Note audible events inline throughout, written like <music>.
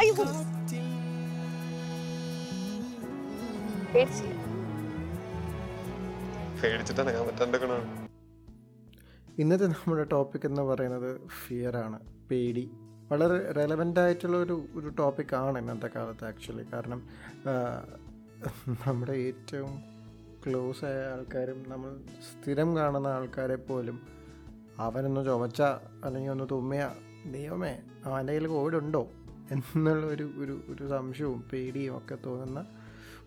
അയ്യോ. പേടിച്ചിട്ടാണ് ഞാൻ ഇന്നത്തെ നമ്മുടെ ടോപ്പിക് എന്ന് പറയുന്നത് ഫിയർ ആണ് പേടി. വളരെ റെലവന്റ് ആയിട്ടുള്ള ഒരു ഒരു ടോപ്പിക്കാണ് ഇന്നത്തെ കാലത്ത് ആക്ച്വലി കാരണം നമ്മുടെ ഏറ്റവും ക്ലോസ് ആയ ആൾക്കാരും നമ്മൾ സ്ഥിരം കാണുന്ന ആൾക്കാരെ പോലും അവനൊന്ന് ചുമച്ച അല്ലെങ്കിൽ ഒന്ന് തുമ്മിയ ദൈവമേ അവന്റെ കയ്യിൽ കോവിഡ് ഉണ്ടോ? എന്നുള്ള ഒരു ഒരു ഒരു സംശയവും പേടിയും ഒക്കെ തോന്നുന്ന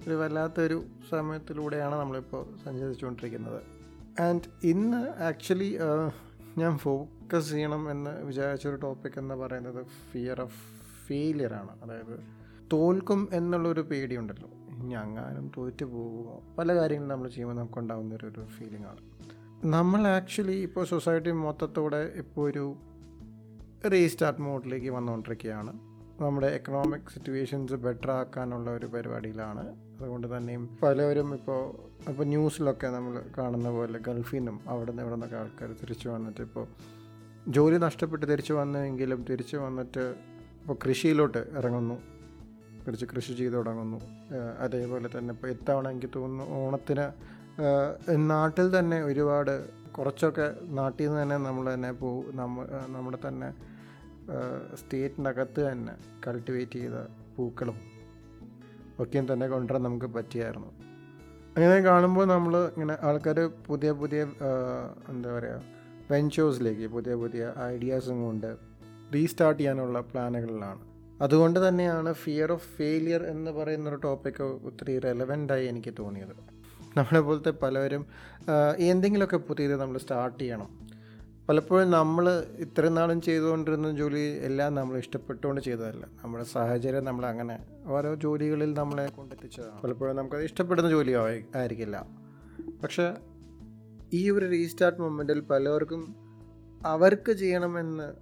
ഒരു വല്ലാത്തൊരു സമയത്തിലൂടെയാണ് നമ്മളിപ്പോൾ സഞ്ചരിച്ചുകൊണ്ടിരിക്കുന്നത്. ആൻഡ് ഇന്ന് ആക്ച്വലി ഞാൻ ഫോക്കസ് ചെയ്യണം എന്ന് വിചാരിച്ചൊരു ടോപ്പിക് എന്ന് പറയുന്നത് ഫിയർ ഓഫ് ഫെയിലിയറാണ് അതായത് തോൽക്കും എന്നുള്ളൊരു പേടിയുണ്ടല്ലോ. ഞങ്ങാനും തോറ്റു പോകുമോ? പല കാര്യങ്ങളും നമ്മൾ ചെയ്യുമ്പോൾ നമുക്ക് ഉണ്ടാകുന്ന ഒരു ഫീലിംഗ് ആണ്. നമ്മൾ ആക്ച്വലി ഇപ്പോൾ സൊസൈറ്റി മൊത്തത്തോടെ ഇപ്പോൾ ഒരു റീസ്റ്റാർട്ട് മോഡിലേക്ക് വന്നുകൊണ്ടിരിക്കുകയാണ്. നമ്മുടെ എക്കണോമിക് സിറ്റുവേഷൻസ് ബെറ്റർ ആക്കാനുള്ള ഒരു പരിപാടിയിലാണ്. അതുകൊണ്ട് തന്നെയും പലവരും ഇപ്പോൾ ഇപ്പോൾ ന്യൂസിലൊക്കെ നമ്മൾ കാണുന്ന പോലെ ഗൾഫിൽ നിന്നും അവിടെ നിന്ന് ഇവിടെ നിന്നൊക്കെ ആൾക്കാർ തിരിച്ചു വന്നിട്ട് ഇപ്പോൾ ജോലി നഷ്ടപ്പെട്ട് തിരിച്ചു വന്നെങ്കിലും തിരിച്ചു വന്നിട്ട് ഇപ്പോൾ കൃഷിയിലോട്ട് ഇറങ്ങുന്നു. തിരിച്ച് കൃഷി ചെയ്ത് തുടങ്ങുന്നു. അതേപോലെ തന്നെ ഇപ്പോൾ ഇത്തവണ എനിക്ക് തോന്നുന്നു ഓണത്തിന് നാട്ടിൽ തന്നെ ഒരുപാട് കുറച്ചൊക്കെ നാട്ടിൽ നിന്ന് തന്നെ നമ്മൾ തന്നെ പോ നമ്മ നമ്മുടെ തന്നെ സ്റ്റേറ്റിനകത്ത് തന്നെ കൾട്ടിവേറ്റ് ചെയ്ത പൂക്കളും ഒക്കെയും തന്നെ കൊണ്ടുവരാൻ നമുക്ക് പറ്റിയായിരുന്നു. അങ്ങനെ കാണുമ്പോൾ നമ്മൾ ഇങ്ങനെ ആൾക്കാർ പുതിയ പുതിയ എന്താ പറയുക വെഞ്ചേഴ്സിലേക്ക് പുതിയ പുതിയ ഐഡിയാസും കൊണ്ട് റീസ്റ്റാർട്ട് ചെയ്യാനുള്ള പ്ലാനുകളിലാണ് അതുകൊണ്ട് തന്നെയാണ് ഫിയർ ഓഫ് ഫെയിലിയർ എന്ന് പറയുന്നൊരു ടോപ്പിക്ക് ഒത്തിരി റെലവന്റായി എനിക്ക് തോന്നിയത്. നമ്മളെ പോലത്തെ പലവരും എന്തെങ്കിലുമൊക്കെ പുതിയത് നമ്മൾ സ്റ്റാർട്ട് ചെയ്യണം. പലപ്പോഴും നമ്മൾ ഇത്രയും നാളും ചെയ്തുകൊണ്ടിരുന്ന ജോലി എല്ലാം നമ്മൾ ഇഷ്ടപ്പെട്ടുകൊണ്ട് ചെയ്തതല്ല. നമ്മുടെ സാഹചര്യം നമ്മൾ അങ്ങനെ ഓരോ ജോലികളിൽ നമ്മളെ കൊണ്ടെത്തിച്ചതാണ്. പലപ്പോഴും നമുക്കത് ഇഷ്ടപ്പെടുന്ന ജോലി ആയിരിക്കില്ല. പക്ഷേ ഈ ഒരു റീസ്റ്റാർട്ട് മൊമെന്റിൽ പലർക്കും അവർക്ക് ചെയ്യണമെന്ന്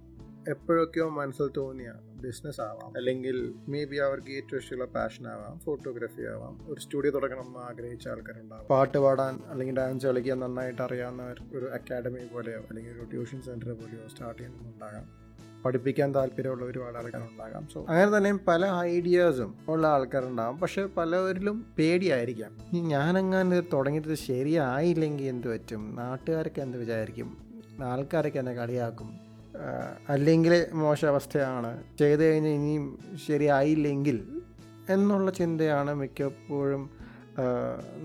എപ്പോഴൊക്കെയോ മനസ്സിൽ തോന്നിയ ബിസിനസ് ആവാം അല്ലെങ്കിൽ മേ ബി അവർക്ക് ഏറ്റവും ഇഷ്ടമുള്ള പാഷൻ ആവാം ഫോട്ടോഗ്രാഫി ആവാം ഒരു സ്റ്റുഡിയോ തുടങ്ങണം എന്ന് ആഗ്രഹിച്ച ആൾക്കാരുണ്ടാവും. പാട്ട് പാടാൻ അല്ലെങ്കിൽ ഡാൻസ് കളിക്കാൻ നന്നായിട്ട് അറിയാവുന്നവർ ഒരു അക്കാഡമി പോലെയോ അല്ലെങ്കിൽ ഒരു ട്യൂഷൻ സെന്റർ പോലെയോ സ്റ്റാർട്ട് ചെയ്യുന്നുണ്ടാകാം പഠിപ്പിക്കാൻ താല്പര്യമുള്ള ഒരുപാട് ആൾക്കാരുണ്ടാകാം. സോ അങ്ങനെ തന്നെ പല ഐഡിയാസും ഉള്ള ആൾക്കാരുണ്ടാകും. പക്ഷെ പലവരിലും പേടിയായിരിക്കാം. ഇനി ഞാനങ്ങനെ തുടങ്ങിയിട്ട് ശരിയായില്ലെങ്കിൽ എന്ത് പറ്റും? നാട്ടുകാരൊക്കെ എന്ത് വിചാരിക്കും? ആൾക്കാരൊക്കെ എന്നെ കളിയാക്കും. അല്ലെങ്കിൽ മോശം അവസ്ഥയാണ് ചെയ്ത് കഴിഞ്ഞ് ഇനിയും ശരിയായില്ലെങ്കിൽ എന്നുള്ള ചിന്തയാണ് മിക്കപ്പോഴും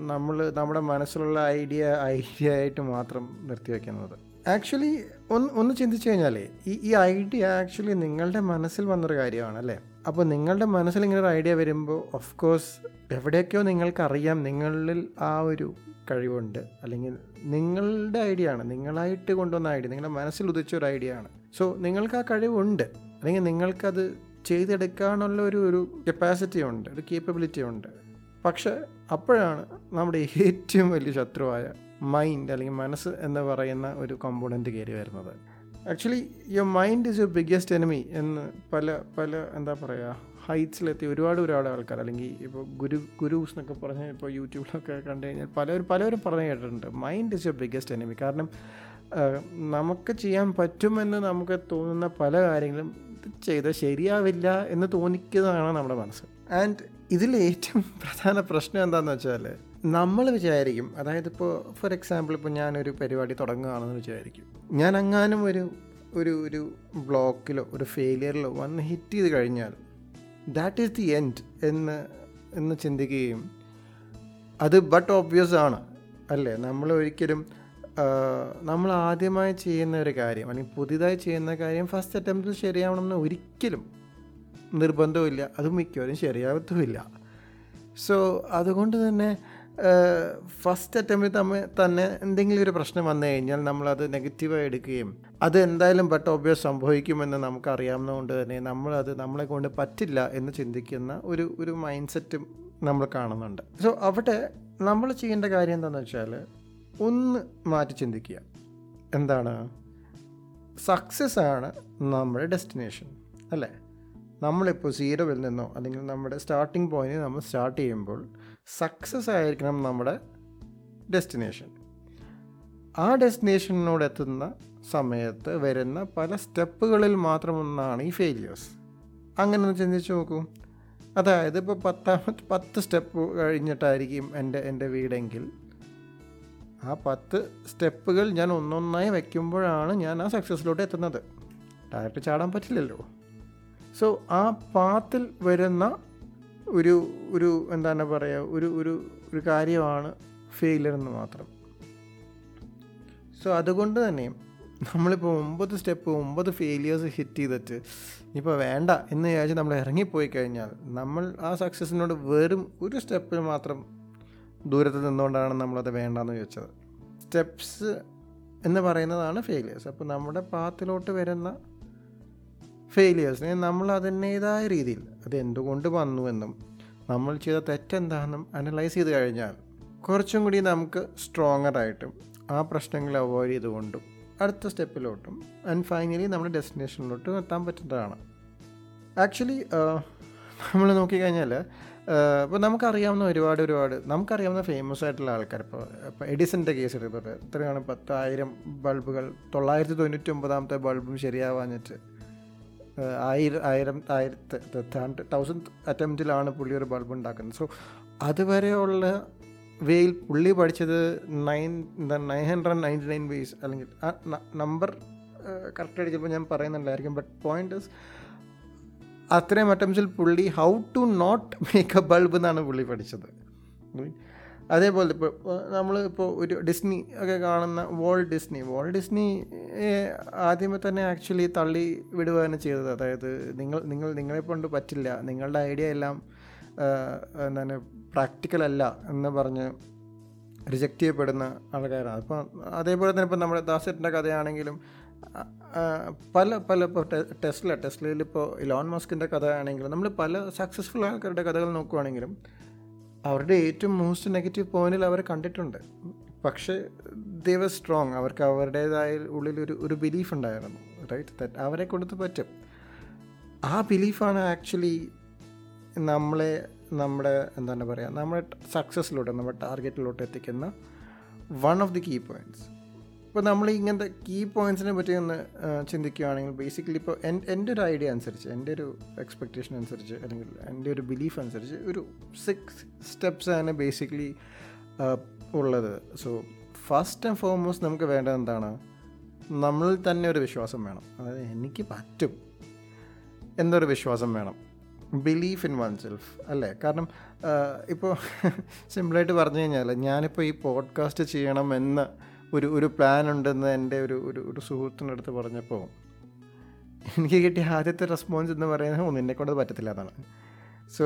നമ്മൾ നമ്മുടെ മനസ്സിലുള്ള ഐഡിയ ഐഡിയ ആയിട്ട് മാത്രം നിർത്തിവെക്കുന്നത് ആക്ച്വലി ഒന്ന് ഒന്ന് ചിന്തിച്ചു കഴിഞ്ഞാലേ ഈ ഈ ഐഡിയ ആക്ച്വലി നിങ്ങളുടെ മനസ്സിൽ വന്നൊരു കാര്യമാണ് അല്ലേ അപ്പോൾ നിങ്ങളുടെ മനസ്സിൽ ഇങ്ങനെ ഒരു ഐഡിയ വരുമ്പോൾ ഓഫ് കോഴ്സ് എവിടെയൊക്കെയോ നിങ്ങൾക്കറിയാം നിങ്ങളിൽ ആ ഒരു കഴിവുണ്ട്. അല്ലെങ്കിൽ നിങ്ങളുടെ ഐഡിയ ആണ്. നിങ്ങളായിട്ട് കൊണ്ടുവന്ന ഐഡിയ നിങ്ങളുടെ മനസ്സിൽ ഉദിച്ച ഒരു ഐഡിയ ആണ്. സോ നിങ്ങൾക്ക് ആ കഴിവുണ്ട്. അല്ലെങ്കിൽ നിങ്ങൾക്കത് ചെയ്തെടുക്കാനുള്ള ഒരു ഒരു കപ്പാസിറ്റി ഉണ്ട് ഒരു കേപ്പബിലിറ്റി ഉണ്ട്. പക്ഷെ അപ്പോഴാണ് നമ്മുടെ ഏറ്റവും വലിയ ശത്രുവായ മൈൻഡ് അല്ലെങ്കിൽ മനസ്സ് എന്ന് പറയുന്ന ഒരു കമ്പോണന്റ് കയറി വരുന്നത്. Actually your mind is your biggest enemy എന്ന് പല പല എന്താ പറയുക ഹൈറ്റ്സിലെത്തി ഒരുപാട് ഒരുപാട് ആൾക്കാർ അല്ലെങ്കിൽ ഇപ്പോൾ ഗുരു ഗുരുസ് എന്നൊക്കെ പറഞ്ഞ് ഇപ്പോൾ യൂട്യൂബിലൊക്കെ കണ്ടു കഴിഞ്ഞാൽ പലരും പലരും പറഞ്ഞു കേട്ടിട്ടുണ്ട് mind is your biggest enemy കാരണം നമുക്ക് ചെയ്യാൻ പറ്റുമെന്ന് നമുക്ക് തോന്നുന്ന പല കാര്യങ്ങളും ഇത് ചെയ്ത് ശരിയാവില്ല എന്ന് തോന്നിക്കുന്നതാണ് നമ്മുടെ മനസ്സ്. ആൻഡ് ഇതിൽ ഏറ്റവും പ്രധാന പ്രശ്നം എന്താണെന്ന് വെച്ചാൽ നമ്മൾ വിചാരിക്കും അതായത് ഇപ്പോൾ ഫോർ എക്സാമ്പിൾ ഇപ്പോൾ ഞാനൊരു പരിപാടി തുടങ്ങുകയാണെന്ന് വിചാരിക്കും. ഞാൻ അങ്ങാനും ഒരു ഒരു ഒരു ബ്ലോക്കിലോ ഒരു ഫെയിലിയറിലോ വന്ന് ഹിറ്റ് ചെയ്ത് കഴിഞ്ഞാൽ ദാറ്റ് ഈസ് ദി എൻഡ് എന്ന് എന്ന് ചിന്തിക്കുകയും അത് ബട്ട് ഓബ്വിയസ് ആണ്. അല്ലേ? നമ്മൾ ഒരിക്കലും നമ്മൾ ആദ്യമായി ചെയ്യുന്ന ഒരു കാര്യം അല്ലെങ്കിൽ പുതിയതായി ചെയ്യുന്ന കാര്യം ഫസ്റ്റ് അറ്റംപ്റ്റിൽ ശരിയാവണമെന്ന് ഒരിക്കലും നിർബന്ധമില്ല അത് മിക്കവാറും ശരിയാവത്തുമില്ല. സോ അതുകൊണ്ട് തന്നെ ഫസ്റ്റ് അറ്റംപ്റ്റ് തമ്മിൽ തന്നെ എന്തെങ്കിലും ഒരു പ്രശ്നം വന്നു കഴിഞ്ഞാൽ നമ്മളത് നെഗറ്റീവായി എടുക്കുകയും അത് എന്തായാലും ബട്ട് ഓബ്വിയസ് സംഭവിക്കുമെന്ന് നമുക്കറിയാവുന്നതുകൊണ്ട് തന്നെ നമ്മളത് നമ്മളെ കൊണ്ട് പറ്റില്ല എന്ന് ചിന്തിക്കുന്ന ഒരു ഒരു മൈൻഡ് സെറ്റും നമ്മൾ കാണുന്നുണ്ട്. സോ അവിടെ നമ്മൾ ചെയ്യേണ്ട കാര്യം എന്താണെന്ന് വെച്ചാൽ ഒന്ന് മാറ്റി ചിന്തിക്കുക. എന്താണ്? സക്സസ് ആണ് നമ്മുടെ ഡെസ്റ്റിനേഷൻ അല്ലേ? നമ്മളിപ്പോൾ സീറോയിൽ നിന്നോ അല്ലെങ്കിൽ നമ്മുടെ സ്റ്റാർട്ടിംഗ് പോയിന്റിൽ നമ്മൾ സ്റ്റാർട്ട് ചെയ്യുമ്പോൾ സക്സസ് ആയിരിക്കണം നമ്മുടെ ഡെസ്റ്റിനേഷൻ ആ ഡെസ്റ്റിനേഷനോട് എത്തുന്ന സമയത്ത് വരുന്ന പല സ്റ്റെപ്പുകളിൽ മാത്രം ഒന്നാണ് ഈ ഫെയിലിയേഴ്സ് അങ്ങനെ ഒന്ന് ചിന്തിച്ച് നോക്കൂ. അതായത് ഇപ്പോൾ പത്താമത്തെ പത്ത് സ്റ്റെപ്പ് കഴിഞ്ഞിട്ടായിരിക്കും എന്റെ എന്റെ വീടെങ്കിൽ ആ പത്ത് സ്റ്റെപ്പുകൾ ഞാൻ ഒന്നൊന്നായി വയ്ക്കുമ്പോഴാണ് ഞാൻ ആ സക്സസ്സിലോട്ട് എത്തുന്നത്. ഡയറക്റ്റ് ചാടാൻ പറ്റില്ലല്ലോ. സോ ആ പാത്തിൽ വരുന്ന ഒരു ഒരു എന്താണ് പറയുക ഒരു ഒരു ഒരു കാര്യമാണ് ഫെയിലർ എന്ന് മാത്രം. സോ അതുകൊണ്ട് തന്നെ നമ്മളിപ്പോൾ ഒമ്പത് സ്റ്റെപ്പ് ഒമ്പത് ഫെയിലിയേഴ്സ് ഹിറ്റ് ചെയ്തിട്ട് ഇപ്പോൾ വേണ്ട എന്ന് വിചാരിച്ച് നമ്മൾ ഇറങ്ങിപ്പോയി കഴിഞ്ഞാൽ നമ്മൾ ആ സക്സസ്സിനോട് വെറും ഒരു സ്റ്റെപ്പിൽ മാത്രം ദൂരത്ത് നിന്നുകൊണ്ടാണ് നമ്മളത് വേണ്ടെന്ന് ചോദിച്ചത്. സ്റ്റെപ്സ് എന്ന് പറയുന്നതാണ് ഫെയിലിയേഴ്സ് അപ്പോൾ നമ്മുടെ പാത്തിലോട്ട് വരുന്ന ഫെയിലിയേഴ്സിനെ നമ്മൾ അതിന്റേതായ രീതിയിൽ അത് എന്തുകൊണ്ട് വന്നുവെന്നും നമ്മൾ ചെയ്ത തെറ്റെന്താണെന്നും അനലൈസ് ചെയ്ത് കഴിഞ്ഞാൽ കുറച്ചും കൂടി നമുക്ക് സ്ട്രോങ്ങറായിട്ടും ആ പ്രശ്നങ്ങൾ അവോയ്ഡ് ചെയ്തുകൊണ്ടും അടുത്ത സ്റ്റെപ്പിലോട്ടും ആൻഡ് ഫൈനലി നമ്മുടെ ഡെസ്റ്റിനേഷനിലോട്ടും എത്താൻ പറ്റുന്നതാണ്. ആക്ച്വലി നമ്മൾ നോക്കിക്കഴിഞ്ഞാൽ ഇപ്പോൾ നമുക്കറിയാവുന്ന ഒരുപാട് ഒരുപാട് നമുക്കറിയാവുന്ന ഫേമസ് ആയിട്ടുള്ള ആൾക്കാർ ഇപ്പോൾ ഇപ്പോൾ എഡിസന്റെ കേസ് എടുത്തിട്ട് എത്രയാണ്? പത്തായിരം ബൾബുകൾ തൊള്ളായിരത്തി തൊണ്ണൂറ്റി ഒമ്പതാമത്തെ ബൾബും ശരിയാവാഞ്ഞിട്ട് ആയിരം ആയിരം ആയിരത്തി തൗസൻഡ് അറ്റംപ്റ്റിലാണ് പുള്ളി ഒരു ബൾബ് ഉണ്ടാക്കുന്നത്. സോ അതുവരെയുള്ള വേയിൽ പുള്ളി പഠിച്ചത് നയൻ എന്താ nine hundred ninety nine ways അല്ലെങ്കിൽ ആ നമ്പർ കറക്റ്റ് അടിച്ചപ്പോൾ ഞാൻ പറയുന്നുണ്ടായിരിക്കും ബട്ട് പോയിന്റ് ഇസ് അത്രയും അറ്റംസിൽ പുള്ളി how to not make a bulb എന്നാണ് പുള്ളി പഠിച്ചത്. അതേപോലെ ഇപ്പോൾ നമ്മൾ ഇപ്പോൾ ഒരു ഡിസ്നി ഒക്കെ കാണുന്ന വോൾ ഡിസ്നി വോൾ ഡിസ്നി ആദ്യമേ തന്നെ ആക്ച്വലി തള്ളി വിടുകയാണ് ചെയ്തത്. അതായത് നിങ്ങൾ നിങ്ങൾ നിങ്ങളെ കൊണ്ട് പറ്റില്ല. നിങ്ങളുടെ ഐഡിയ എല്ലാം എന്താണ് പ്രാക്ടിക്കൽ അല്ല എന്ന് പറഞ്ഞ് റിജക്റ്റ് ചെയ്യപ്പെടുന്ന ആൾക്കാരാണ്. അപ്പോൾ അതേപോലെ തന്നെ ഇപ്പോൾ നമ്മുടെ ദാസേട്ടന്റെ കഥയാണെങ്കിലും പല പല ഇപ്പോൾ ടെസ്ല ടെസ്ലയിൽ ഇപ്പോൾ ഇലോൺ മസ്കിന്റെ കഥ ആണെങ്കിലും നമ്മൾ പല സക്സസ്ഫുൾ ആൾക്കാരുടെ കഥകൾ നോക്കുവാണെങ്കിലും അവരുടെ ഏറ്റവും മോസ്റ്റ് നെഗറ്റീവ് പോയിന്റിൽ അവർ കണ്ടിട്ടുണ്ട്. പക്ഷേ ദൈവ സ്ട്രോങ് അവർക്ക് അവരുടേതായ ഉള്ളിലൊരു ഒരു ബിലീഫ് ഉണ്ടായിരുന്നു റൈറ്റ് ദറ്റ് അവരെ കൊടുത്ത് പറ്റും. ആ ബിലീഫാണ് ആക്ച്വലി നമ്മളെ നമ്മുടെ എന്താണ് പറയുക നമ്മുടെ സക്സസ്സിലോട്ട് നമ്മുടെ ടാർഗറ്റിലോട്ട് എത്തിക്കുന്ന one of the key points ഇപ്പോൾ നമ്മൾ ഇങ്ങനത്തെ കീ പോയിൻസിനെ പറ്റി ഒന്ന് ചിന്തിക്കുകയാണെങ്കിൽ ബേസിക്കലി ഇപ്പോൾ എന്റെ ഒരു ഐഡിയ അനുസരിച്ച് എന്റെ ഒരു എക്സ്പെക്റ്റേഷൻ അനുസരിച്ച് അല്ലെങ്കിൽ എന്റെ ഒരു ബിലീഫ് അനുസരിച്ച് ഒരു സിക്സ് സ്റ്റെപ്സ് ആണ് ബേസിക്കലി ഉള്ളത്. സോ ഫസ്റ്റ് ആൻഡ് ഫോർമോസ്റ്റ് നമുക്ക് വേണ്ടത് എന്താണ്? നമ്മളിൽ തന്നെ ഒരു വിശ്വാസം വേണം. അതായത് എനിക്ക് പറ്റും എന്നൊരു വിശ്വാസം വേണം. ബിലീഫ് ഇൻ വൺ സെൽഫ് അല്ലേ? കാരണം ഇപ്പോൾ സിമ്പിളായിട്ട് <laughs> പറഞ്ഞു കഴിഞ്ഞാൽ ഞാനിപ്പോൾ ഈ പോഡ്കാസ്റ്റ് ചെയ്യണം എന്ന ഒരു ഒരു പ്ലാൻ ഉണ്ടെന്ന് എന്റെ ഒരു ഒരു ഒരു സുഹൃത്തിന്റെ അടുത്ത് പറഞ്ഞപ്പോൾ എനിക്ക് കിട്ടിയ ആദ്യത്തെ റെസ്പോൺസ് എന്ന് പറയുന്നത് ഒന്നും എന്നെ കൊണ്ട് പറ്റത്തില്ല എന്നാണ്. സോ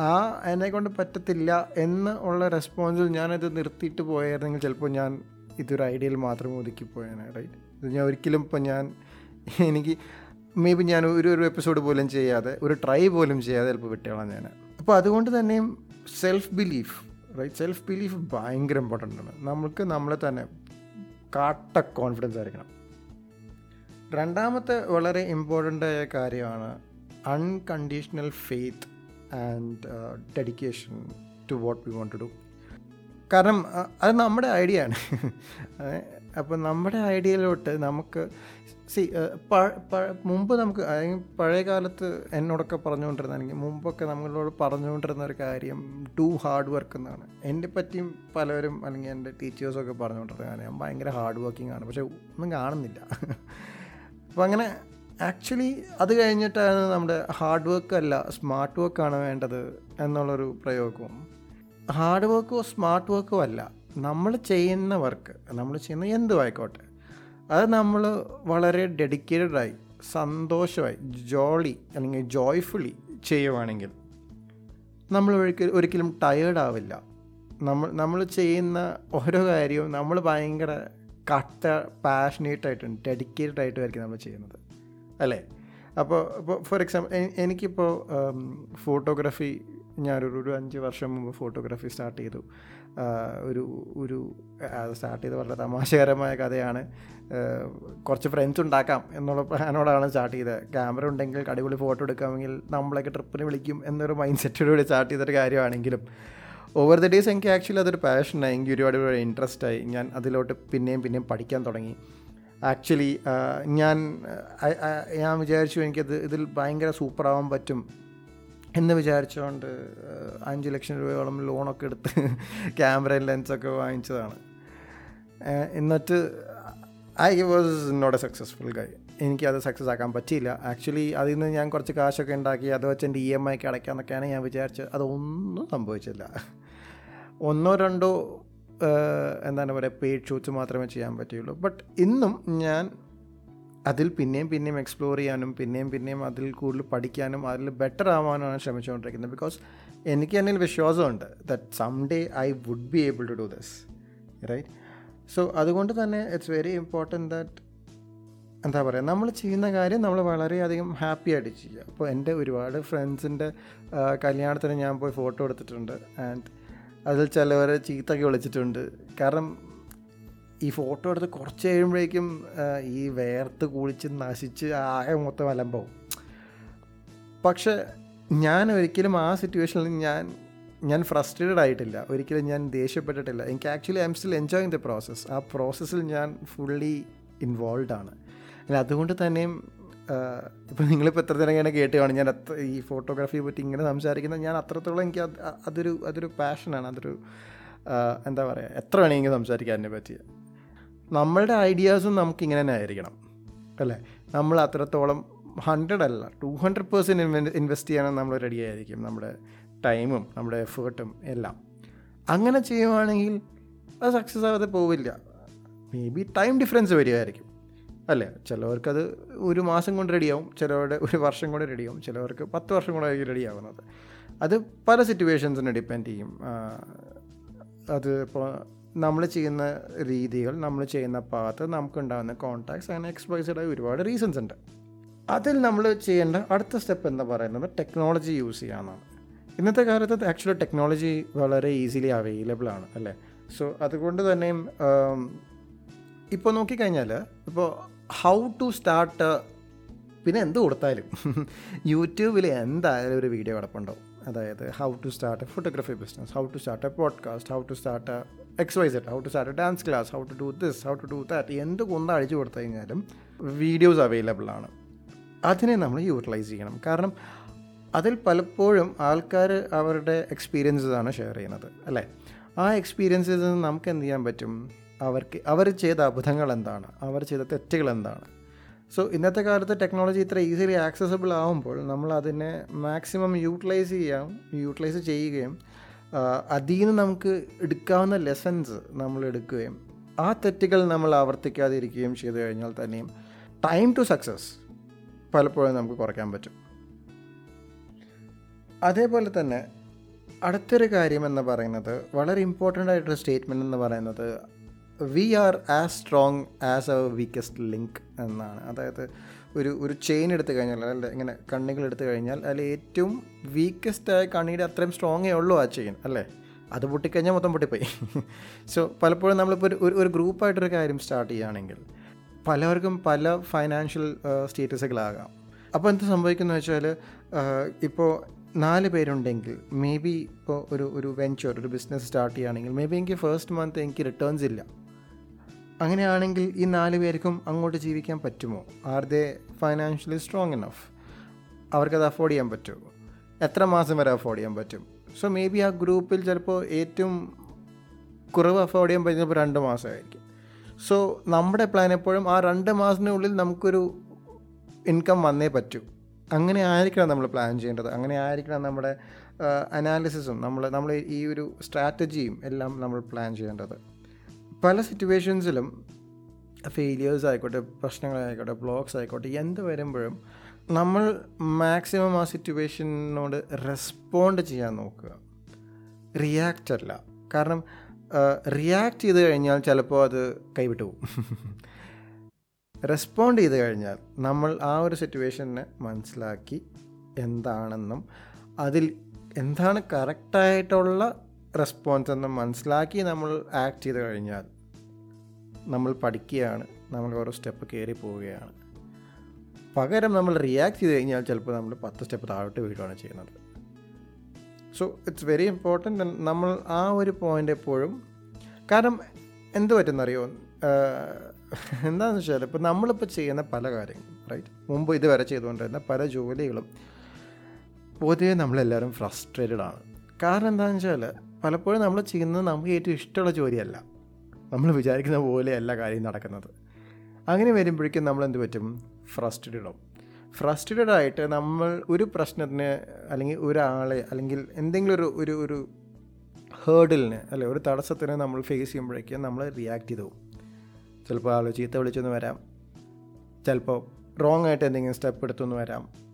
ആ എന്നെ കൊണ്ട് പറ്റത്തില്ല എന്ന് ഉള്ള റെസ്പോൺസിൽ ഞാനത് നിർത്തിയിട്ട് പോയായിരുന്നെങ്കിൽ ചിലപ്പോൾ ഞാൻ ഇതൊരു ഐഡിയയിൽ മാത്രം ഒതുക്കിപ്പോയാണ് റൈറ്റ് ഇത് ഞാൻ ഒരിക്കലും ഇപ്പം ഞാൻ എനിക്ക് മേ ബി ഞാൻ ഒരു ഒരു എപ്പിസോഡ് പോലും ചെയ്യാതെ ഒരു ട്രൈ പോലും ചെയ്യാതെ ചിലപ്പോൾ വിട്ടുകളാം ഞാൻ അപ്പോൾ അതുകൊണ്ട് തന്നെയും self belief right self belief ഭയങ്കര ഇമ്പോർട്ടന്റ് ആണ്. നമുക്ക് നമ്മളെ തന്നെ കാട്ട കോൺഫിഡൻസ് ആയിരിക്കണം. രണ്ടാമത്തെ വളരെ ഇമ്പോർട്ടന്റ് ആയ കാര്യമാണ് unconditional faith and dedication to what we want to do കാരണം അത് നമ്മുടെ ഐഡിയ ആണ്. <laughs> അപ്പോൾ നമ്മുടെ ഐഡിയയിലോട്ട് നമുക്ക് സി മുമ്പ് നമുക്ക് അല്ലെങ്കിൽ പഴയ കാലത്ത് എന്നോടൊക്കെ പറഞ്ഞുകൊണ്ടിരുന്ന അല്ലെങ്കിൽ മുമ്പൊക്കെ നമ്മളോട് പറഞ്ഞുകൊണ്ടിരുന്ന ഒരു കാര്യം ഡു ഹാർഡ് വർക്ക് എന്നാണ്. എന്റെ പറ്റിയും പലരും അല്ലെങ്കിൽ എന്റെ ടീച്ചേഴ്സൊക്കെ പറഞ്ഞുകൊണ്ടിരുന്ന കാര്യം ഭയങ്കര ഹാർഡ് വർക്കിംഗ് ആണ്. പക്ഷേ ഒന്നും കാണുന്നില്ല. അപ്പോൾ അങ്ങനെ ആക്ച്വലി അത് കഴിഞ്ഞിട്ടാണ് നമ്മുടെ ഹാർഡ് വർക്ക് അല്ല സ്മാർട്ട് വർക്കാണ് വേണ്ടത് എന്നുള്ളൊരു പ്രയോഗവും. ഹാർഡ് വർക്കോ സ്മാർട്ട് വർക്കോ അല്ല. നമ്മൾ ചെയ്യുന്ന വർക്ക് നമ്മൾ ചെയ്യുന്ന എന്തും ആയിക്കോട്ടെ അത് നമ്മൾ വളരെ ഡെഡിക്കേറ്റഡായി സന്തോഷമായി ജോളി അല്ലെങ്കിൽ ജോയ്ഫുള്ളി ചെയ്യുവാണെങ്കിൽ നമ്മൾ ഒരിക്കൽ ഒരിക്കലും ടയേർഡ് ആവില്ല. നമ്മൾ നമ്മൾ ചെയ്യുന്ന ഓരോ കാര്യവും നമ്മൾ ഭയങ്കര കട്ട പാഷനേറ്റ് ആയിട്ടും ഡെഡിക്കേറ്റഡ് നമ്മൾ ചെയ്യുന്നത്. അല്ലേ? അപ്പോൾ ഇപ്പോൾ ഫോർ എക്സാമ്പിൾ എനിക്കിപ്പോൾ ഫോട്ടോഗ്രാഫി ഞാനൊരു ഒരു അഞ്ച് വർഷം മുമ്പ് ഫോട്ടോഗ്രാഫി സ്റ്റാർട്ട് ചെയ്തു. ഒരു ഒരു സ്റ്റാർട്ട് ചെയ്ത് വളരെ തമാശകരമായ കഥയാണ്. കുറച്ച് ഫ്രണ്ട്സ് ഉണ്ടാക്കാം എന്നുള്ള പ്ലാനോടാണ് സ്റ്റാർട്ട് ചെയ്തത്. ക്യാമറ ഉണ്ടെങ്കിൽ അടിപൊളി ഫോട്ടോ എടുക്കാമെങ്കിൽ നമ്മളൊക്കെ ട്രിപ്പിന് വിളിക്കും എന്നൊരു മൈൻഡ് സെറ്റോടുകൂടി സ്റ്റാർട്ട് ചെയ്തൊരു കാര്യമാണെങ്കിലും. ഓവർ ദ ഡേയ്സ് എനിക്ക് ആക്ച്വലി അതൊരു പാഷനായി എനിക്ക് ഒരുപാട് ഒരുപാട് ഇൻട്രസ്റ്റ് ആയി. ഞാൻ അതിലോട്ട് പിന്നെയും പിന്നെയും പഠിക്കാൻ തുടങ്ങി. ആക്ച്വലി ഞാൻ ഞാൻ വിചാരിച്ചു എനിക്കത് ഇതിൽ ഭയങ്കര സൂപ്പറാവാൻ പറ്റും. എന്ന് വിചാരിച്ചുകൊണ്ട് അഞ്ച് ലക്ഷം രൂപയോളം ലോണൊക്കെ എടുത്ത് <laughs> ക്യാമറയും ലെൻസൊക്കെ വാങ്ങിച്ചതാണ്. എന്നിട്ട് I was not a successful guy എനിക്കത് സക്സസ് ആക്കാൻ പറ്റിയില്ല. ആക്ച്വലി അതിൽ നിന്ന് ഞാൻ കുറച്ച് കാശൊക്കെ ഉണ്ടാക്കി അത് വെച്ച് എന്റെ ഇ എം ഐക്ക് അടയ്ക്കാമെന്നൊക്കെയാണ് ഞാൻ വിചാരിച്ചത്. അതൊന്നും സംഭവിച്ചില്ല. ഒന്നോ രണ്ടോ എന്താണ് പറയുക പെയ്ഡ് ഷൂട്ട്സ് മാത്രമേ ചെയ്യാൻ പറ്റുകയുള്ളൂ ബട്ട് ഇന്നും ഞാൻ അതിൽ പിന്നെയും പിന്നെയും എക്സ്പ്ലോർ ചെയ്യാനും പിന്നെയും പിന്നെയും അതിൽ കൂടുതൽ പഠിക്കാനും അതിൽ ബെറ്റർ ആവാനാണ് ശ്രമിച്ചുകൊണ്ടിരിക്കുന്നത്. ബിക്കോസ് എനിക്ക് എന്നിൽ വിശ്വാസമുണ്ട് that some day I would be able to do this right so അതുകൊണ്ട് തന്നെ ഇറ്റ്സ് വെരി ഇമ്പോർട്ടന്റ് ദാറ്റ് എന്താ പറയുക നമ്മൾ ചെയ്യുന്ന കാര്യം നമ്മൾ വളരെയധികം ഹാപ്പി ആയിട്ട് ചെയ്യുക. അപ്പോൾ എന്റെ ഒരുപാട് ഫ്രണ്ട്സിന്റെ കല്യാണത്തിന് ഞാൻ പോയി ഫോട്ടോ എടുത്തിട്ടുണ്ട്. ആൻഡ് അതിൽ ചിലവരെ ചീത്തൊക്കെ വിളിച്ചിട്ടുണ്ട്. കാരണം ഈ ഫോട്ടോ എടുത്ത് കുറച്ച് കഴിയുമ്പോഴേക്കും ഈ വേർത്ത് കുളിച്ച് നശിച്ച് ആകെ മൊത്തം അലമ്പാവും പക്ഷെ ഞാൻ ഒരിക്കലും ആ സിറ്റുവേഷനിൽ ഞാൻ ഞാൻ ഫ്രസ്ട്രേറ്റഡ് ആയിട്ടില്ല. ഒരിക്കലും ഞാൻ ദേഷ്യപ്പെട്ടിട്ടില്ല. എനിക്ക് actually I'm still enjoying the process ആ പ്രോസസ്സിൽ ഞാൻ ഫുള്ളി ഇൻവോൾവ് ആണ്. അതുകൊണ്ട് തന്നെയും ഇപ്പോൾ നിങ്ങളിപ്പോൾ എത്ര നേരം ഇങ്ങനെ കേട്ടുകയാണ് ഞാൻ അത്ര ഈ ഫോട്ടോഗ്രാഫിയെ പറ്റി ഇങ്ങനെ സംസാരിക്കുന്നത് ഞാൻ അത്രത്തോളം എനിക്ക് അത് അതൊരു അതൊരു പാഷനാണ് അതൊരു എന്താ പറയുക എത്ര വേണമെങ്കിൽ സംസാരിക്കാൻ അതിനെ പറ്റി. നമ്മളുടെ ഐഡിയാസും നമുക്ക് ഇങ്ങനെ തന്നെ ആയിരിക്കണം. അല്ലേ? നമ്മൾ അത്രത്തോളം ഹൺഡ്രഡ് അല്ല ടു ഹൺഡ്രഡ് പേഴ്സന്റ് ഇൻവെസ്റ്റ് ചെയ്യാനും നമ്മൾ റെഡി ആയിരിക്കും നമ്മുടെ ടൈമും നമ്മുടെ എഫേർട്ടും എല്ലാം. അങ്ങനെ ചെയ്യുവാണെങ്കിൽ അത് സക്സസ് ആവാതെ പോവില്ല. മേ ബി ടൈം ഡിഫറൻസ് വരികയായിരിക്കും അല്ലേ? ചിലവർക്കത് ഒരു മാസം കൊണ്ട് റെഡിയാവും ചിലവരുടെ ഒരു വർഷം കൊണ്ട് റെഡിയാവും ചിലവർക്ക് പത്ത് വർഷം കൊണ്ടായിരിക്കും റെഡി ആവുന്നത്. അത് പല സിറ്റുവേഷൻസിനെ ഡിപ്പെൻഡ് ചെയ്യും. അത് ഇപ്പോൾ നമ്മൾ ചെയ്യുന്ന രീതികൾ നമ്മൾ ചെയ്യുന്ന പാത്ത് നമുക്കുണ്ടാകുന്ന കോൺടാക്ട്സ് അങ്ങനെ എക്സ്പ്ലോയ്സഡ് ആയ ഒരുപാട് റീസൺസ് ഉണ്ട്. അതിൽ നമ്മൾ ചെയ്യേണ്ട അടുത്ത സ്റ്റെപ്പ് എന്ന് പറയുന്നത് ടെക്നോളജി യൂസ് ചെയ്യാമെന്നാണ് ഇന്നത്തെ കാലത്ത് ആക്ച്വലി ടെക്നോളജി വളരെ ഈസിലി അവൈലബിൾ ആണ് അല്ലേ? സോ അതുകൊണ്ട് തന്നെയും ഇപ്പോൾ നോക്കിക്കഴിഞ്ഞാൽ ഇപ്പോൾ ഹൗ ടു സ്റ്റാർട്ട് പിന്നെ എന്ത് കൊടുത്താലും <laughs> യൂട്യൂബിൽ എന്തായാലും ഒരു വീഡിയോ കിടപ്പുണ്ടാവും. അതായത് how to start a photography business how to start a podcast how to start X Y set how to start a dance class how to do this how to do that എന്ത് കൊന്ന് അഴിച്ചു കൊടുത്തു കഴിഞ്ഞാലും videos available ആണ്. അതിനെ നമ്മൾ utilise ചെയ്യണം. കാരണം അതിൽ പലപ്പോഴും ആൾക്കാർ അവരുടെ എക്സ്പീരിയൻസസ് ആണ് ഷെയർ ചെയ്യുന്നത് അല്ലേ? ആ എക്സ്പീരിയൻസിൽ നിന്ന് നമുക്ക് എന്ത് ചെയ്യാൻ പറ്റും? അവർക്ക് അവർ ചെയ്ത അബദ്ധങ്ങൾ എന്താണ്? അവർ ചെയ്ത തെറ്റുകൾ എന്താണ്? സോ ഇന്നത്തെ കാലത്ത് ടെക്നോളജി ഇത്ര ഈസിലി ആക്സസബിൾ ആകുമ്പോൾ നമ്മൾ അതിനെ മാക്സിമം യൂട്ടിലൈസ് ചെയ്യാം യൂട്ടിലൈസ് ചെയ്യുകയും അതിൽ നിന്ന് നമുക്ക് എടുക്കാവുന്ന ലെസൺസ് നമ്മൾ എടുക്കുകയും ആ തെറ്റുകൾ നമ്മൾ ആവർത്തിക്കാതിരിക്കുകയും ചെയ്തു കഴിഞ്ഞാൽ തന്നെയും ടൈം ടു സക്സസ് പലപ്പോഴും നമുക്ക് കുറയ്ക്കാൻ പറ്റും. അതേപോലെ തന്നെ അടുത്തൊരു കാര്യം എന്ന് പറയുന്നത് വളരെ ഇമ്പോർട്ടന്റ് ആയിട്ടൊരു സ്റ്റേറ്റ്മെന്റ് എന്ന് പറയുന്നത് we are as strong as a weakest link എന്നാണ്. അതായത് ഒരു ഒരു ചെയിൻ എടുത്തു കഴിഞ്ഞാൽ അല്ല ഇങ്ങനെ കണ്ണികൾ എടുത്തു കഴിഞ്ഞാൽ അതിൽ ഏറ്റവും വീക്കസ്റ്റ് ആയ കണ്ണിയുടെ അത്രയും സ്ട്രോങ്ങേ ഉള്ളൂ ആ ചെയിൻ അല്ലേ? അത് പൊട്ടിക്കഴിഞ്ഞാൽ മൊത്തം പൊട്ടിപ്പോയി. <laughs> സോ പലപ്പോഴും നമ്മളിപ്പോൾ ഒരു ഒരു ഗ്രൂപ്പായിട്ടൊരു കാര്യം സ്റ്റാർട്ട് ചെയ്യുകയാണെങ്കിൽ പലവർക്കും പല ഫൈനാൻഷ്യൽ സ്റ്റേറ്റസുകളാകാം അപ്പോൾ എന്ത് സംഭവിക്കുന്നു വെച്ചാൽ ഇപ്പോൾ നാല് പേരുണ്ടെങ്കിൽ മേ ബി ഇപ്പോൾ ഒരു ഒരു വെഞ്ചർ ഒരു ബിസിനസ് സ്റ്റാർട്ട് ചെയ്യുകയാണെങ്കിൽ മേ ബി എനിക്ക് ഫസ്റ്റ് മന്ത് എനിക്ക് റിട്ടേൺസ് ഇല്ല. അങ്ങനെയാണെങ്കിൽ ഈ നാല് പേർക്കും അങ്ങോട്ട് ജീവിക്കാൻ പറ്റുമോ? Are they financially strong enough അവർക്കത് അഫോർഡ് ചെയ്യാൻ പറ്റുമോ എത്ര മാസം വരെ അഫോർഡ് ചെയ്യാൻ പറ്റും? സോ മേ ബി ആ ഗ്രൂപ്പിൽ ചിലപ്പോൾ ഏറ്റവും കുറവ് അഫോർഡ് ചെയ്യാൻ പറ്റുന്നത് രണ്ട് മാസമായിരിക്കും. സോ നമ്മുടെ പ്ലാൻ എപ്പോഴും ആ രണ്ട് മാസത്തിനുള്ളിൽ നമുക്കൊരു ഇൻകം വന്നേ പറ്റൂ. അങ്ങനെ ആയിരിക്കണം നമ്മൾ പ്ലാൻ ചെയ്യേണ്ടത്. അങ്ങനെ ആയിരിക്കണം നമ്മുടെ അനാലിസിസും നമ്മൾ നമ്മൾ ഈ ഒരു സ്ട്രാറ്റജിയും എല്ലാം നമ്മൾ പ്ലാൻ ചെയ്യേണ്ടത്. പല സിറ്റുവേഷൻസിലും ഫെയിലിയേഴ്സ് ആയിക്കോട്ടെ പ്രശ്നങ്ങളായിക്കോട്ടെ ബ്ലോഗ്സ് ആയിക്കോട്ടെ എന്ത് വരുമ്പോഴും നമ്മൾ മാക്സിമം ആ സിറ്റുവേഷനോട് റെസ്പോണ്ട് ചെയ്യാൻ നോക്കുക. റിയാക്റ്റ് അല്ല. കാരണം റിയാക്ട് ചെയ്ത് കഴിഞ്ഞാൽ ചിലപ്പോൾ അത് കൈവിട്ടു പോകും. <laughs> റെസ്പോണ്ട് ചെയ്ത് കഴിഞ്ഞാൽ നമ്മൾ ആ ഒരു സിറ്റുവേഷനെ മനസ്സിലാക്കി എന്താണെന്നും അതിൽ എന്താണ് കറക്റ്റായിട്ടുള്ള റെസ്പോൺസ് എന്ന് മനസ്സിലാക്കി നമ്മൾ ആക്ട് ചെയ്ത് കഴിഞ്ഞാൽ നമ്മൾ പഠിക്കുകയാണ് നമ്മൾ ഓരോ സ്റ്റെപ്പ് കയറി പോവുകയാണ്. പകരം നമ്മൾ റിയാക്ട് ചെയ്ത് കഴിഞ്ഞാൽ ചിലപ്പോൾ നമ്മൾ പത്ത് സ്റ്റെപ്പ് താഴോട്ട് വീഴുകയാണ് ചെയ്യുന്നത്. സോ ഇറ്റ്സ് വെരി ഇമ്പോർട്ടന്റ് നമ്മൾ ആ ഒരു പോയിന്റ് എപ്പോഴും കാരണം എന്ത് പറ്റുന്നറിയോ? എന്താണെന്ന് വെച്ചാൽ ഇപ്പോൾ നമ്മളിപ്പോൾ ചെയ്യുന്ന പല കാര്യങ്ങളും റൈറ്റ് മുമ്പ് ഇതുവരെ ചെയ്തുകൊണ്ടിരുന്ന പല ജോലികളും പൊതുവെ നമ്മളെല്ലാവരും ഫ്രസ്ട്രേറ്റഡ് ആണ്. കാരണം എന്താണെന്ന് വെച്ചാൽ പലപ്പോഴും നമ്മൾ ചെയ്യുന്നത് നമുക്ക് ഏറ്റവും ഇഷ്ടമുള്ള ജോലിയല്ല. നമ്മൾ വിചാരിക്കുന്ന പോലെയല്ല കാര്യം നടക്കുന്നത്. അങ്ങനെ വരുമ്പോഴേക്കും നമ്മൾ എന്ത് പറ്റും? ഫ്രസ്റ്റഡ് ഫ്രസ്റ്റഡ് ഫ്രസ്ട്രേറ്റഡ് ആയിട്ട് നമ്മൾ ഒരു പ്രശ്നത്തിന് അല്ലെങ്കിൽ ഒരാളെ അല്ലെങ്കിൽ എന്തെങ്കിലും ഒരു ഒരു ഒരു ഹേർഡിലിന് അല്ലെ ഒരു തടസ്സത്തിന് നമ്മൾ ഫേസ് ചെയ്യുമ്പോഴേക്കും നമ്മൾ റിയാക്ട് ചെയ്തു പോകും. ചിലപ്പോൾ ആൾ ചീത്ത വിളിച്ചൊന്ന് വരാം. ചിലപ്പോൾ റോങ് ആയിട്ട് എന്തെങ്കിലും സ്റ്റെപ്പ് എടുത്തെന്ന് വരാം.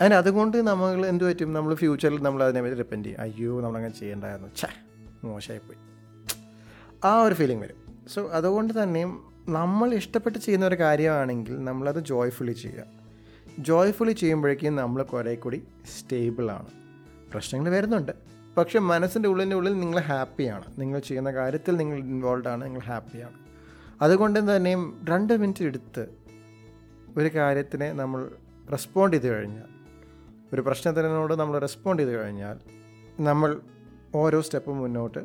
അതിന് അതുകൊണ്ട് നമ്മൾ എന്ത് പറ്റും? നമ്മൾ ഫ്യൂച്ചറിൽ നമ്മൾ അതിനെ പറ്റി ഡിപ്പെൻഡ് ചെയ്യും. അയ്യോ നമ്മളങ്ങനെ ചെയ്യേണ്ടായിരുന്നു. ഛേ മോശമായിപ്പോയി. ആ ഒരു ഫീലിംഗ് വരും. സോ അതുകൊണ്ട് തന്നെയും നമ്മൾ ഇഷ്ടപ്പെട്ട് ചെയ്യുന്ന ഒരു കാര്യമാണെങ്കിൽ നമ്മളത് ജോയ്ഫുള്ളി ചെയ്യുക. ജോയ്ഫുള്ളി ചെയ്യുമ്പോഴേക്കും നമ്മൾ കുറേ കൂടി സ്റ്റേബിളാണ് പ്രശ്നങ്ങൾ വരുന്നുണ്ട്. പക്ഷേ മനസ്സിന്റെ ഉള്ളിന്റെ ഉള്ളിൽ നിങ്ങൾ ഹാപ്പിയാണ് നിങ്ങൾ ചെയ്യുന്ന കാര്യത്തിൽ നിങ്ങൾ ഇൻവോൾവ് ആണ്. നിങ്ങൾ ഹാപ്പിയാണ് അതുകൊണ്ട് തന്നെയും രണ്ട് മിനിറ്റ് എടുത്ത് ഒരു കാര്യത്തിനെ നമ്മൾ റെസ്പോണ്ട് ചെയ്ത് കഴിഞ്ഞാൽ ഒരു പ്രശ്നത്തിനോട് നമ്മൾ റെസ്പോണ്ട് ചെയ്ത് കഴിഞ്ഞാൽ നമ്മൾ ഓരോ സ്റ്റെപ്പ് മുന്നോട്ട്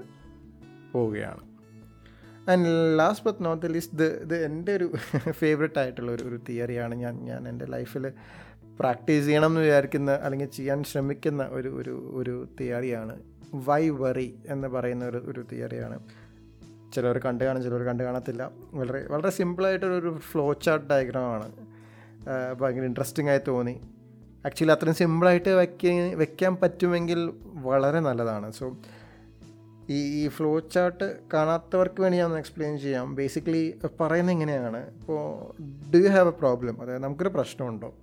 പോവുകയാണ്. And last but not the ഇത് ഇത് എന്റെ ഒരു <laughs> ഫേവററ്റ് ആയിട്ടുള്ള ഒരു തിയറിയാണ് ഞാൻ ഞാൻ എന്റെ ലൈഫിൽ പ്രാക്ടീസ് ചെയ്യണം എന്ന് വിചാരിക്കുന്ന അല്ലെങ്കിൽ ചെയ്യാൻ ശ്രമിക്കുന്ന ഒരു ഒരു ഒരു തിയറിയാണ് വൈ വറി എന്ന് പറയുന്ന ഒരു ഒരു തിയറിയാണ് ചിലവർ കണ്ടു കാണും ചിലവർ കണ്ടു കാണത്തില്ല. വളരെ വളരെ സിമ്പിളായിട്ടൊരു ഫ്ലോ ചാർട്ട് ഡയഗ്രാമാണ് ഭയങ്കര ഇൻട്രസ്റ്റിംഗ് ആയി തോന്നി. ആക്ച്വലി അത്രയും സിമ്പിളായിട്ട് വയ്ക്കാൻ വെക്കാൻ പറ്റുമെങ്കിൽ വളരെ നല്ലതാണ്. സോ ഈ ഈ ഫ്ലോ ചാർട്ട് കാണാത്തവർക്ക് വേണ്ടി ഞാൻ എക്സ്പ്ലെയിൻ ചെയ്യാം. ബേസിക്കലി പറയുന്നത് ഇങ്ങനെയാണ്. ഇപ്പോൾ do you have a problem അതായത് നമുക്കൊരു പ്രശ്നമുണ്ടോ?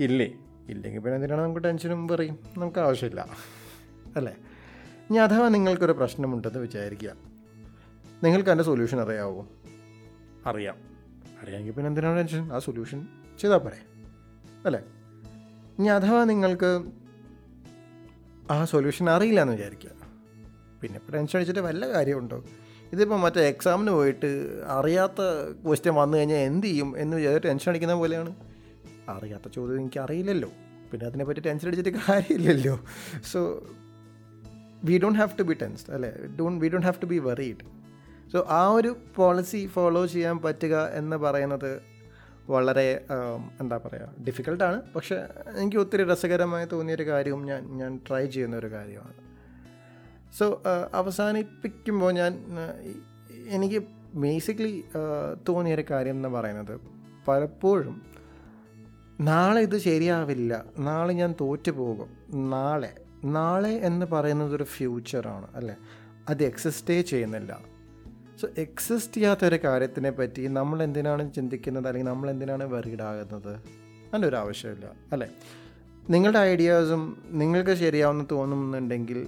ഇല്ലേ. ഇല്ലെങ്കിൽ പിന്നെ എന്തിനാണ് നമുക്ക് ടെൻഷനും പറയും നമുക്ക് ആവശ്യമില്ല. അല്ലേ? ഇനി അഥവാ നിങ്ങൾക്കൊരു പ്രശ്നമുണ്ടെന്ന് വിചാരിക്കുക. നിങ്ങൾക്ക് അതിന്റെ സൊല്യൂഷൻ അറിയാവോ? അറിയാം. അറിയാമെങ്കിൽ പിന്നെ എന്തിനാണ് ടെൻഷൻ ആ സൊല്യൂഷൻ ചെയ്താൽ പോരെ. അല്ലേ? ഇനി അഥവാ നിങ്ങൾക്ക് ആ സൊല്യൂഷൻ അറിയില്ല എന്ന് വിചാരിക്കുക. പിന്നെ ടെൻഷൻ അടിച്ചിട്ട് വല്ല കാര്യമുണ്ടോ? ഇതിപ്പോൾ മറ്റേ എക്സാമിന് പോയിട്ട് അറിയാത്ത ക്വസ്റ്റ്യൻ വന്നു കഴിഞ്ഞാൽ എന്ത് ചെയ്യും എന്ന് വിചാരിച്ച് ടെൻഷൻ അടിക്കുന്ന പോലെയാണ്. അറിയാത്ത ചോദ്യം എനിക്ക് അറിയില്ലല്ലോ. പിന്നെ അതിനെപ്പറ്റി ടെൻഷൻ അടിച്ചിട്ട് കാര്യമില്ലല്ലോ. So we don't have to be tense അല്ലേ? Don't we don't have to be worried so ആ ഒരു പോളിസി ഫോളോ ചെയ്യാൻ പറ്റുക എന്ന് പറയുന്നത് വളരെ എന്താ പറയുക ഡിഫിക്കൽട്ടാണ് പക്ഷെ എനിക്ക് ഒത്തിരി രസകരമായി തോന്നിയൊരു കാര്യവും ഞാൻ ഞാൻ ട്രൈ ചെയ്യുന്ന ഒരു കാര്യമാണ് സോ അവസാനിപ്പിക്കുമ്പോൾ ഞാൻ എനിക്ക് ബേസിക്കലി തോന്നിയൊരു കാര്യം എന്ന് പറയുന്നത് പലപ്പോഴും നാളെ ഇത് ശരിയാവില്ല നാളെ ഞാൻ തോറ്റു പോകും നാളെ നാളെ എന്ന് പറയുന്നത് ഒരു ഫ്യൂച്ചറാണ് അല്ലേ? അത് എക്സിസ്റ്റേ ചെയ്യുന്നില്ല. സോ എക്സിസ്റ്റ് ചെയ്യാത്ത ഒരു കാര്യത്തിനെ പറ്റി നമ്മൾ എന്തിനാണ് ചിന്തിക്കുന്നത്? അല്ലെങ്കിൽ നമ്മൾ എന്തിനാണ് വെറിയിടാകുന്നത് അതിന്റെ ഒരു ആവശ്യമില്ല അല്ലേ? നിങ്ങളുടെ ഐഡിയാസും നിങ്ങൾക്ക് ശരിയാവുന്ന തോന്നുന്നുണ്ടെങ്കിൽ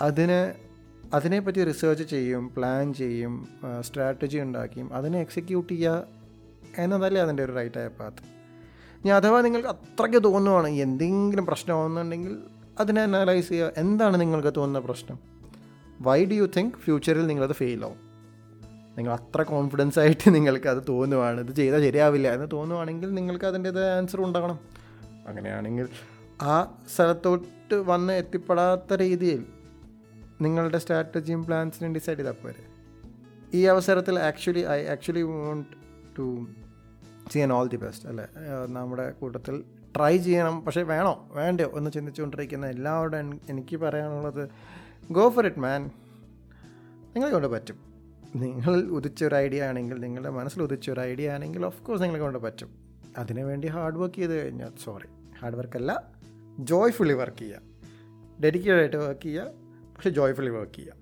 അതിന് അതിനെപ്പറ്റി റിസർച്ച് ചെയ്യും പ്ലാൻ ചെയ്യും സ്ട്രാറ്റജി ഉണ്ടാക്കിയും അതിനെ എക്സിക്യൂട്ട് ചെയ്യുക എന്നതല്ലേ അതിന്റെ ഒരു റൈറ്റായ പാത്ത് ഇനി അഥവാ നിങ്ങൾക്ക് അത്രയ്ക്ക് തോന്നുവാണ് എന്തെങ്കിലും പ്രശ്നമാകുന്നുണ്ടെങ്കിൽ അതിനെ അനലൈസ് ചെയ്യുക. എന്താണ് നിങ്ങൾക്ക് തോന്നുന്ന പ്രശ്നം? വൈ ഡു യു തിങ്ക് ഫ്യൂച്ചറിൽ നിങ്ങളത് ഫെയിൽ ആവും? നിങ്ങൾ അത്ര കോൺഫിഡൻസ് ആയിട്ട് നിങ്ങൾക്ക് അത് തോന്നുവാണ്. ഇത് ചെയ്താൽ ശരിയാവില്ല എന്ന് തോന്നുവാണെങ്കിൽ നിങ്ങൾക്ക് അതിന്റേതായ ആൻസർ ഉണ്ടാകണം. അങ്ങനെയാണെങ്കിൽ ആ സ്ഥലത്തോട്ട് വന്ന് എത്തിപ്പെടാത്ത രീതിയിൽ നിങ്ങളുടെ സ്ട്രാറ്റജിയും പ്ലാൻസിനും ഡിസൈഡ് ചെയ്താൽ പോരെ. ഈ അവസരത്തിൽ actually I actually want to ചെയ്യാൻ ഓൾ ദി ബെസ്റ്റ് അല്ലേ? നമ്മുടെ കൂട്ടത്തിൽ ട്രൈ ചെയ്യണം. പക്ഷേ വേണോ? വേണ്ടയോ? എന്ന് ചിന്തിച്ചുകൊണ്ടിരിക്കുന്ന എല്ലാവരോടും എനിക്ക് പറയാനുള്ളത് ഗോ ഫോർ ഇറ്റ് മാൻ നിങ്ങളെ കൊണ്ട് പറ്റും? നിങ്ങൾ ഉദിച്ച ഒരു ഐഡിയ ആണെങ്കിൽ നിങ്ങളുടെ മനസ്സിൽ ഉദിച്ച ഒരു ഐഡിയ ആണെങ്കിൽ ഓഫ് കോഴ്സ് നിങ്ങളെ കൊണ്ട് പറ്റും. അതിനുവേണ്ടി ഹാർഡ് വർക്ക് ചെയ്ത് കഴിഞ്ഞാൽ സോറി ഹാർഡ് വർക്കല്ല ജോയ്ഫുള്ളി വർക്ക് ചെയ്യുക. ഡെഡിക്കേറ്റഡ് ആയിട്ട് വർക്ക് ചെയ്യുക പക്ഷേ ജോയ്ഫുള്ളി വർക്ക് ചെയ്യുക.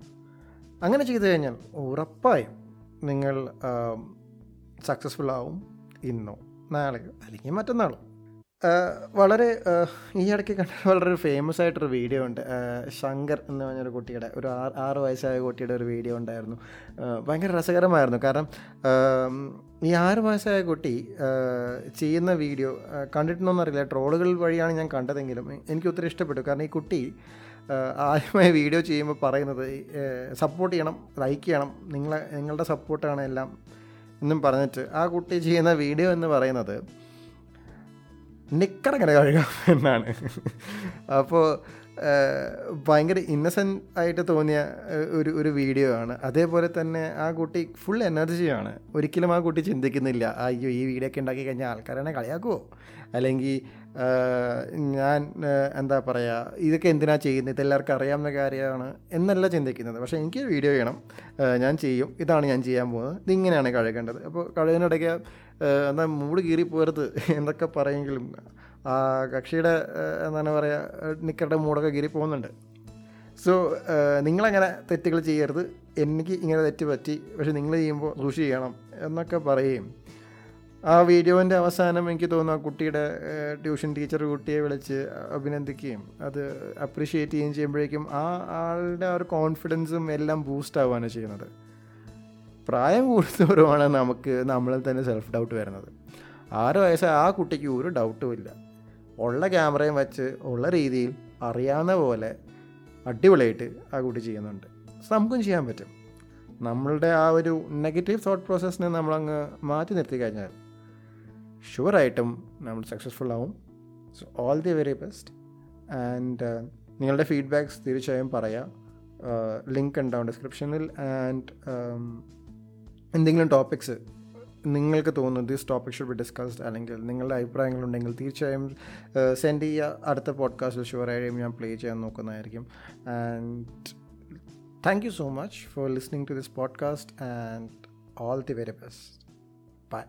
അങ്ങനെ ചെയ്തു കഴിഞ്ഞാൽ ഉറപ്പായും നിങ്ങൾ സക്സസ്ഫുൾ ആവും ഇന്നോ നാളെയോ അല്ലെങ്കിൽ മറ്റന്നാളോ. വളരെ ഈ ഇടയ്ക്ക് കണ്ട വളരെ ഫേമസ് ആയിട്ടൊരു വീഡിയോ ഉണ്ട്. ശങ്കർ എന്ന് പറഞ്ഞൊരു കുട്ടിയുടെ ഒരു ആറ് ആറ് വയസ്സായ കുട്ടിയുടെ ഒരു വീഡിയോ ഉണ്ടായിരുന്നു. ഭയങ്കര രസകരമായിരുന്നു. കാരണം ഈ ആറ് വയസ്സായ കുട്ടി ചെയ്യുന്ന വീഡിയോ കണ്ടിട്ടുണ്ടോയെന്നറിയില്ല ട്രോളുകൾ വഴിയാണ് ഞാൻ കണ്ടതെങ്കിലും എനിക്ക് ഒത്തിരി ഇഷ്ടപ്പെട്ടു. കാരണം ഈ കുട്ടി ആദ്യമായി വീഡിയോ ചെയ്യുമ്പോൾ പറയുന്നത് സപ്പോർട്ട് ചെയ്യണം ലൈക്ക് ചെയ്യണം നിങ്ങളെ നിങ്ങളുടെ സപ്പോർട്ടാണ് എല്ലാം എന്നും പറഞ്ഞിട്ട് ആ കുട്ടി ചെയ്യുന്ന വീഡിയോ എന്ന് പറയുന്നത് നിക്കറങ്ങനെ കഴുകാം എന്നാണ് അപ്പോൾ ഭയങ്കര ഇന്നസെന്റ് ആയിട്ട് തോന്നിയ ഒരു ഒരു വീഡിയോ ആണ് അതേപോലെ തന്നെ ആ കുട്ടി ഫുൾ എനർജിയാണ് ഒരിക്കലും ആ കുട്ടി ചിന്തിക്കുന്നില്ല അയ്യോ ഈ വീഡിയോ ഒക്കെ ഉണ്ടാക്കി കഴിഞ്ഞാൽ ആൾക്കാരെന്നെ കളിയാക്കുമോ അല്ലെങ്കിൽ ഞാൻ എന്താ പറയുക ഇതൊക്കെ എന്തിനാ ചെയ്യുന്നത് ഇതെല്ലാവർക്കും അറിയാവുന്ന കാര്യമാണ് എന്നല്ല ചിന്തിക്കുന്നത്. പക്ഷേ എനിക്ക് വീഡിയോ ചെയ്യണം ഞാൻ ചെയ്യും. ഇതാണ് ഞാൻ ചെയ്യാൻ പോകുന്നത്. ഇതിങ്ങനെയാണ് കഴുകേണ്ടത്. അപ്പോൾ കഴുകിനിടയ്ക്ക് എന്താ മൂട് കീറി പോരുത് <laughs> എന്നൊക്കെ പറയെങ്കിലും ആ കക്ഷിയുടെ എന്താണ് പറയുക നിക്കറുടെ മൂടൊക്കെ കീറി പോകുന്നുണ്ട്. സോ നിങ്ങളങ്ങനെ തെറ്റുകൾ ചെയ്യരുത്. എനിക്ക് ഇങ്ങനെ തെറ്റ് പറ്റി. പക്ഷെ നിങ്ങൾ ചെയ്യുമ്പോൾ സൂക്ഷി ചെയ്യണം എന്നൊക്കെ പറയുകയും ആ വീഡിയോന്റെ അവസാനം എനിക്ക് തോന്നുന്നു ആ കുട്ടിയുടെ ട്യൂഷൻ ടീച്ചർ കുട്ടിയെ വിളിച്ച് അഭിനന്ദിക്കുകയും അത് അപ്രീഷിയേറ്റ് ചെയ്യുകയും ചെയ്യുമ്പോഴേക്കും ആ ആളുടെ ആ ഒരു കോൺഫിഡൻസും എല്ലാം ബൂസ്റ്റ് ആവുകയാണ് ചെയ്യുന്നത്. പ്രായം കൂടുന്നവരുമാണ് നമുക്ക് നമ്മളിൽ തന്നെ സെൽഫ് ഡൗട്ട് വരുന്നത്. ആറ് വയസ്സ് ആ കുട്ടിക്ക് ഒരു ഡൗട്ടും ഇല്ല. ഉള്ള ക്യാമറയും വെച്ച് ഉള്ള രീതിയിൽ അറിയാവുന്ന പോലെ അടിപൊളിയായിട്ട് ആ കുട്ടി ചെയ്യുന്നുണ്ട്. നമുക്കും ചെയ്യാൻ പറ്റും. നമ്മളുടെ ആ ഒരു നെഗറ്റീവ് തോട്ട് പ്രോസസ്സിനെ നമ്മളങ്ങ് മാറ്റി നിർത്തി കഴിഞ്ഞാൽ ഷുവറായിട്ടും നമ്മൾ സക്സസ്ഫുൾ ആവും. So all the very best and നിങ്ങളുടെ ഫീഡ്ബാക്ക്സ് തീർച്ചയായും പറയാം. ലിങ്ക് ഉണ്ടാവും ഡിസ്ക്രിപ്ഷനിൽ ആൻഡ് എന്തെങ്കിലും ടോപ്പിക്സ് നിങ്ങൾക്ക് തോന്നുന്നു this topic should be discussed അല്ലെങ്കിൽ നിങ്ങളുടെ അഭിപ്രായങ്ങൾ ഉണ്ടെങ്കിൽ തീർച്ചയായും സെൻഡ് ചെയ്യുക. അടുത്ത പോഡ്കാസ്റ്റിൽ ഷുവറായും ഞാൻ പ്ലേ ചെയ്യാൻ നോക്കുന്നതായിരിക്കും. And thank you so much for listening to this podcast and all the very best bye